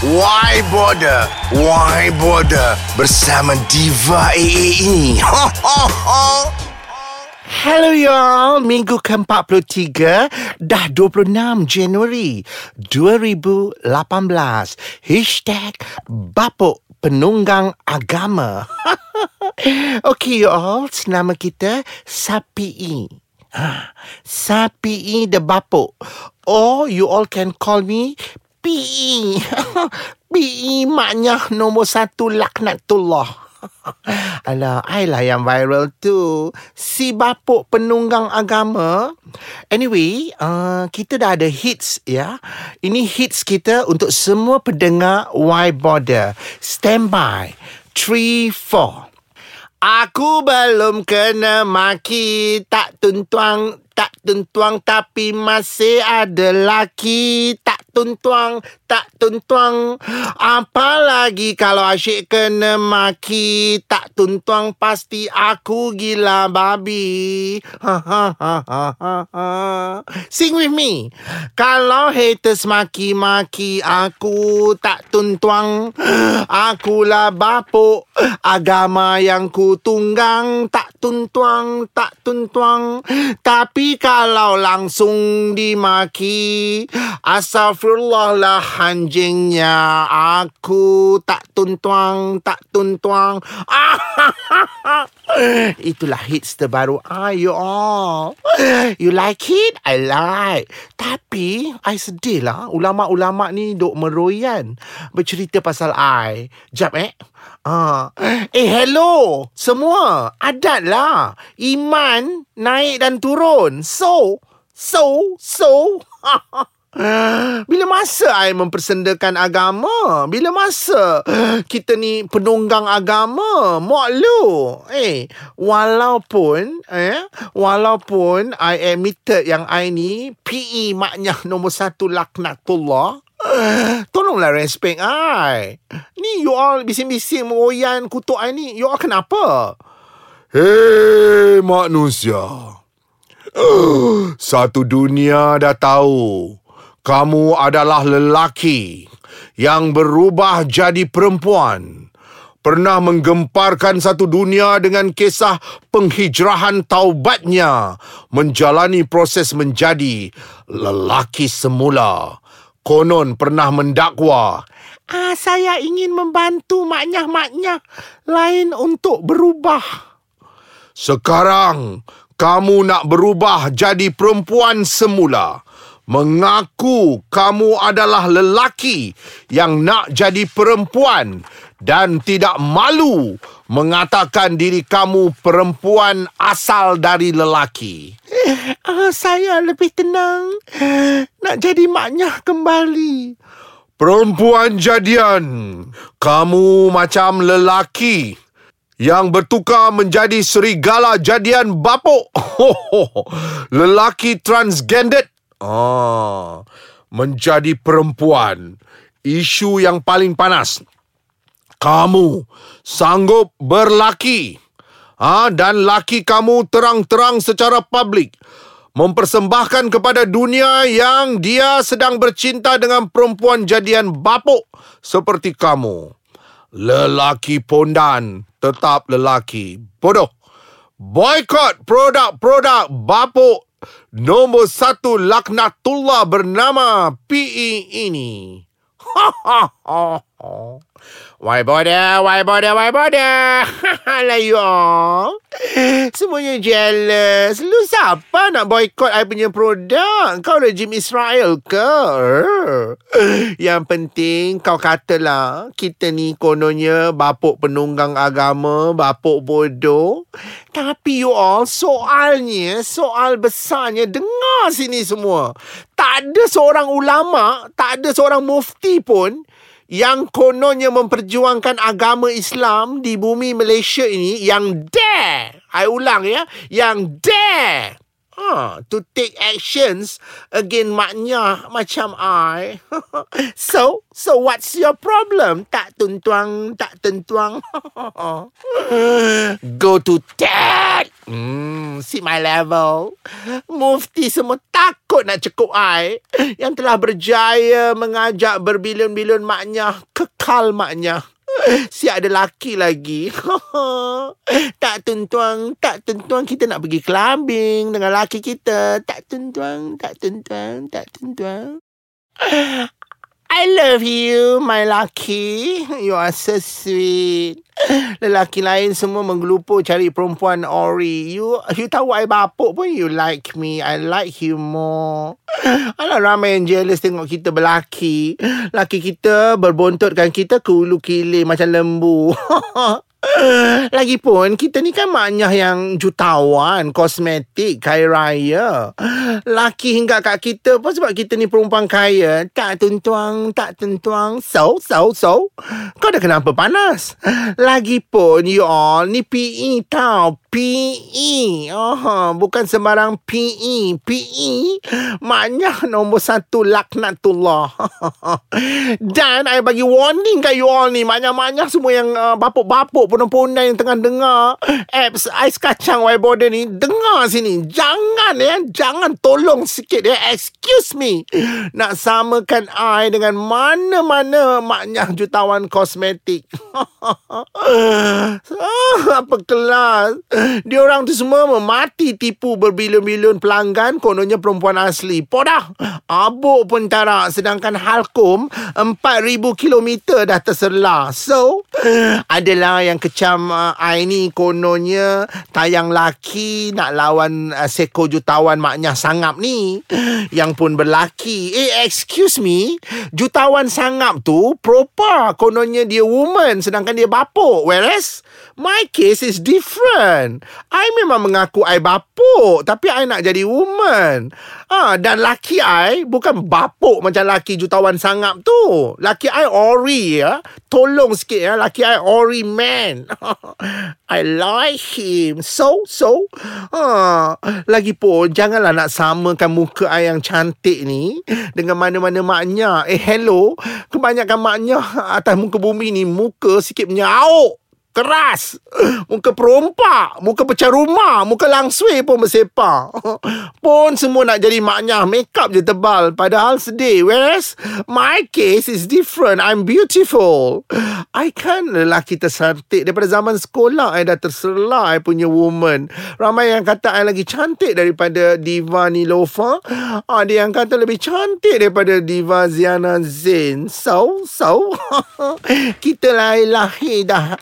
Why Border? Why Border? Bersama Diva AA ini. Ho, ho, ho. Hello y'all, minggu ke-43 dah 26 Januari 2018. Hashtag Bapuk Penunggang Agama. okay y'all, nama kita Sapi Ha, Sapi the Bapuk. Or you all can call me PE. PE maknya nombor satu laknatullah. Alah, I lah yang viral tu. Si bapuk penunggang agama. Anyway, uh, kita dah ada hits ya. Ini hits kita untuk semua pendengar Why Border. Stand by. 3, 4. Aku belum kena maki Tak tuntuang Tak tuntuang Tapi masih ada laki Tak tuntuang Tak tuntuang Apalagi kalau asyik kena maki? Tak tuntuang Pasti aku gila babi. Ha, ha, ha. Sing with me. Kalau haters maki-maki Aku tak tuntuang Akulah bapuk. Agama yang ku tunggang Tak tuntuang Tak tuntuang Tapi kalau langsung dimaki Astagfirullah lah anjingnya. Aku tak tuntuang Tak tuntuang Itulah hits terbaru. I you all You like it? I like. Tapi I sedih lah. Ulama-ulama ni duk meroyan Bercerita pasal I. Jap eh Ah, eh hello semua adat lah iman naik dan turun so so so Bila masa I mempersendakan agama? Bila masa kita ni penunggang agama? Mok lu. Eh, walaupun eh walaupun I admitted yang I ni PE maknya nombor satu laknatullah. Tolonglah respect I. Ni you all bising-bising mengoyan kutuk I ni. You all kenapa? Hei manusia. Satu dunia dah tahu kamu adalah lelaki yang berubah jadi perempuan. Pernah menggemparkan satu dunia dengan kisah penghijrahan taubatnya menjalani proses menjadi lelaki semula. Konon pernah mendakwa Ah, saya ingin membantu maknya-maknya lain untuk berubah. Sekarang kamu nak berubah jadi perempuan semula. Mengaku kamu adalah lelaki yang nak jadi perempuan dan tidak malu mengatakan diri kamu perempuan asal dari lelaki. Ah, saya lebih tenang nak jadi maknya kembali. Perempuan jadian, kamu macam lelaki yang bertukar menjadi serigala jadian bapuk. lelaki transgendered. Ah, menjadi perempuan. Isu yang paling panas. Kamu sanggup berlaki. Ah, dan laki kamu terang-terang secara publik mempersembahkan kepada dunia yang dia sedang bercinta dengan perempuan jadian bapuk seperti kamu. Lelaki pondan tetap lelaki. Bodoh. Boykot produk-produk bapuk nombor satu laknatullah bernama PE ini. Ha ha ha ha. Why bother, why bother, why bother? lah you all. Semuanya jealous. Lu siapa nak boykot I punya produk? Kau rejim Israel ke? Yang penting kau katalah kita ni kononnya bapuk penunggang agama, bapuk bodoh. Tapi you all, soalnya, soal besarnya, dengar sini semua. Tak ada seorang ulama, tak ada seorang mufti pun yang kononnya memperjuangkan agama Islam di bumi Malaysia ini yang dare, I ulang ya, yang dare Ha, to take actions against maknya macam I. so, so what's your problem? Tak tuntuang, tak tentuang. Go to dad. Hmm, see my level. Mufti semua takut nak cekup I. Yang telah berjaya mengajak berbilion-bilion maknya kekal maknya. Si ada laki lagi. tak tentuang, tak tentuang kita nak pergi clubbing dengan laki kita. Tak tentuang, tak tentuang, tak tentuang. I love you, my lucky. You are so sweet. Lelaki lain semua menggelupur cari perempuan Ori. You you tahu I bapuk pun you like me. I like you more. Alah ramai yang jealous tengok kita berlaki. Laki kita berbontotkan kita ke ulu kilir macam lembu. Lagipun kita ni kan maknya yang jutawan kosmetik kaya raya. Laki hingga kat kita pun sebab kita ni perempuan kaya. Tak tentuang, tak tentuang. So, so, so. Kau dah kenapa panas? Lagipun you all ni PE tau. PE. Oh, bukan sembarang PE. PE maknya nombor satu laknatullah. Dan I bagi warning kat you all ni. Maknya-maknya semua yang uh, bapuk-bapuk pondan-pondan yang tengah dengar apps ais kacang white border ni dengar sini jangan ya jangan tolong sikit ya excuse me nak samakan I dengan mana-mana maknya jutawan kosmetik apa kelas dia orang tu semua memati tipu berbilion-bilion pelanggan kononnya perempuan asli. Podah. Abuk pun tarak sedangkan halkom 4000 kilometer dah terselah. So adalah yang kecam uh, I ni kononnya tayang laki nak lawan uh, seko jutawan maknya sangap ni. Yang pun berlaki. Eh excuse me, jutawan sangap tu proper kononnya dia woman sedangkan dia bapuk. Whereas my case is different. I memang mengaku I bapuk tapi I nak jadi woman. Ah dan laki I bukan bapuk macam laki jutawan sangap tu. Laki I ori ya. Tolong sikit ya laki I ori man. I like him. So, so. Ha. Lagipun, janganlah nak samakan muka I yang cantik ni dengan mana-mana maknya. Eh, hello. Kebanyakan maknya atas muka bumi ni, muka sikit menyauk keras. Muka perompak, muka pecah rumah, muka langsui pun bersepak. pun semua nak jadi maknya, makeup je tebal. Padahal sedih. Whereas my case is different. I'm beautiful. I kan lelaki tersantik. Daripada zaman sekolah, I dah terserlah I punya woman. Ramai yang kata I lagi cantik daripada Diva Nilofa. Ada yang kata lebih cantik daripada Diva Ziana Zain. So, so. Kita lahir-lahir dah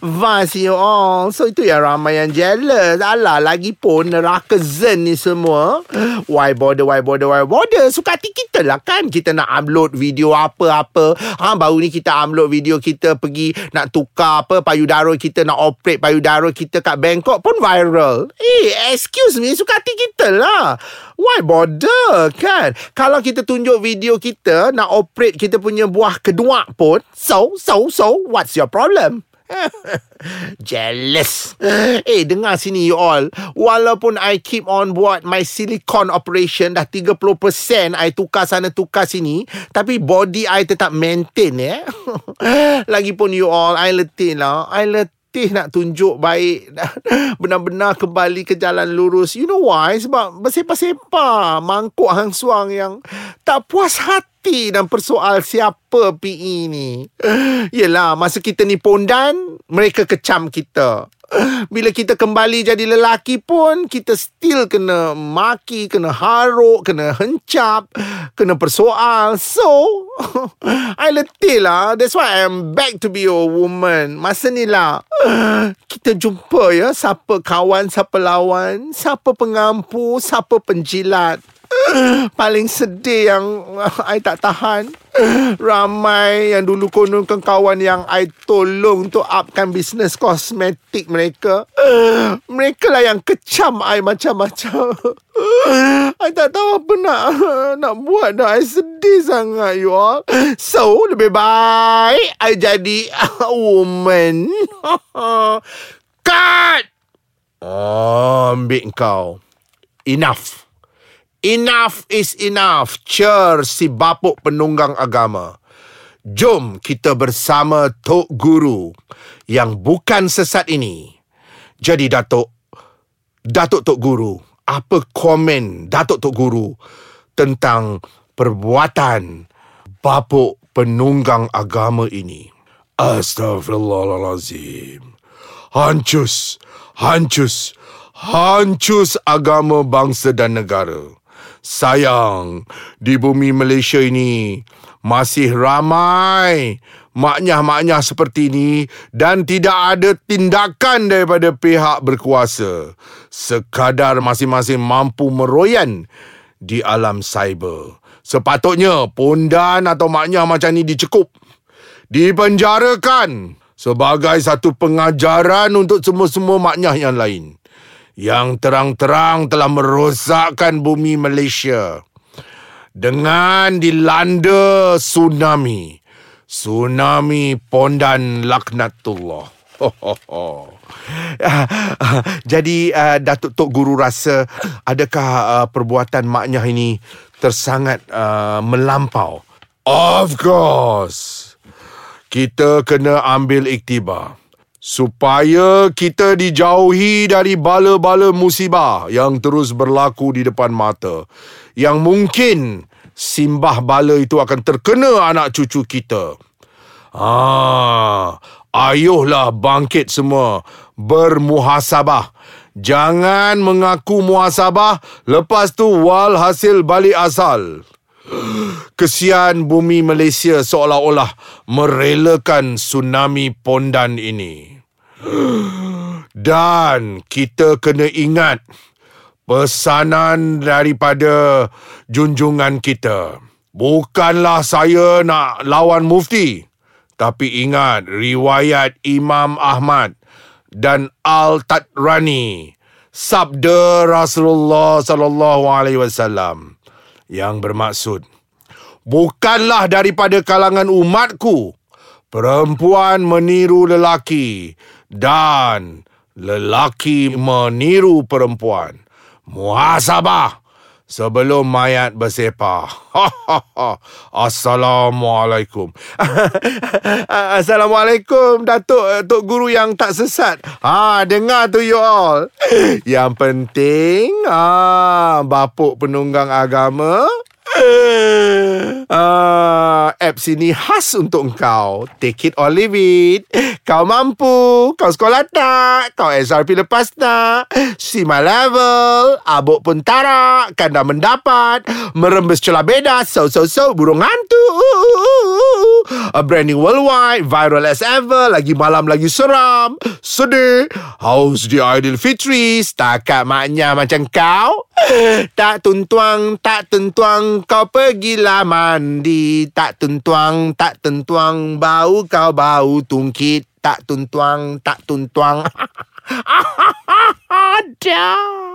Vas you all. So itu yang ramai yang jealous. Alah lagi pun neraka zen ni semua. Why bother why bother why bother? Suka hati kita lah kan? Kita nak upload video apa-apa. Ha, Baru ni kita upload video kita pergi Nak tukar apa payudara kita Nak operate payudara kita kat Bangkok pun viral. Eh excuse me Suka hati kita lah. Why bother kan? Kalau kita tunjuk video kita Nak operate kita punya buah kedua pun So so so What's your problem Jealous. Eh dengar sini you all. Walaupun I keep on buat My silicone operation Dah 30% I tukar sana tukar sini Tapi body I tetap maintain ya Lagipun you all I letih lah. I letih nak tunjuk baik Benar-benar kembali ke jalan lurus. You know why? Sebab bersepah-sepah Mangkuk hang suang yang Tak puas hati hati dan persoal siapa PE ni. Yelah, masa kita ni pondan, mereka kecam kita. Bila kita kembali jadi lelaki pun, kita still kena maki, kena haruk, kena hencap, kena persoal. So, I letih lah. That's why I'm back to be a woman. Masa ni lah, kita jumpa ya, siapa kawan, siapa lawan, siapa pengampu, siapa penjilat. Paling sedih yang I tak tahan. Ramai yang dulu kononkan kawan yang I tolong untuk upkan bisnes kosmetik mereka. Mereka lah yang kecam I macam-macam. I tak tahu apa nak nak buat dah. I sedih sangat you all. So lebih baik I jadi woman. Cut! Oh, ambil kau. Enough. Enough is enough. Cer si bapuk penunggang agama. Jom kita bersama Tok Guru yang bukan sesat ini. Jadi Datuk, Datuk Tok Guru, apa komen Datuk Tok Guru tentang perbuatan bapuk penunggang agama ini? Astaghfirullahalazim. Hancus, hancus, hancus agama bangsa dan negara. Sayang, di bumi Malaysia ini masih ramai maknyah-maknyah seperti ini dan tidak ada tindakan daripada pihak berkuasa. Sekadar masing-masing mampu meroyan di alam cyber. Sepatutnya pondan atau maknyah macam ni dicekup. Dipenjarakan sebagai satu pengajaran untuk semua-semua maknyah yang lain. Yang terang-terang telah merosakkan bumi Malaysia dengan dilanda tsunami. Tsunami Pondan Laknatullah. Jadi uh, Datuk Tok Guru rasa adakah uh, perbuatan maknya ini tersangat uh, melampau? Of course. Kita kena ambil iktibar supaya kita dijauhi dari bala-bala musibah yang terus berlaku di depan mata. Yang mungkin simbah bala itu akan terkena anak cucu kita. Ah ayuhlah bangkit semua. Bermuhasabah. Jangan mengaku muhasabah. Lepas tu wal hasil balik asal. Kesian bumi Malaysia seolah-olah merelakan tsunami pondan ini. Dan kita kena ingat pesanan daripada junjungan kita. Bukanlah saya nak lawan mufti. Tapi ingat riwayat Imam Ahmad dan Al-Tatrani. Sabda Rasulullah sallallahu alaihi wasallam yang bermaksud bukanlah daripada kalangan umatku perempuan meniru lelaki dan lelaki meniru perempuan. Muhasabah sebelum mayat bersepah. Assalamualaikum. Assalamualaikum Datuk Tok Guru yang tak sesat. Ha dengar tu you all. Yang penting ah bapuk penunggang agama Uh, apps ini khas untuk engkau. Take it or leave it. Kau mampu. Kau sekolah tak. Kau SRP lepas tak. See my level. Abuk pun tarak. Kan dah mendapat. Merembes celah beda. So, so, so. Burung hantu. A brand new worldwide. Viral as ever. Lagi malam lagi seram. Sedih. How's the ideal fitri? Setakat maknya macam kau. Tak tuntuang, tak tuntuang. Kau pergilah mandi. Tak tuntuang, tak tuntuang. Bau kau bau tungkit tak tuntuang, tak tuntuang. Dah.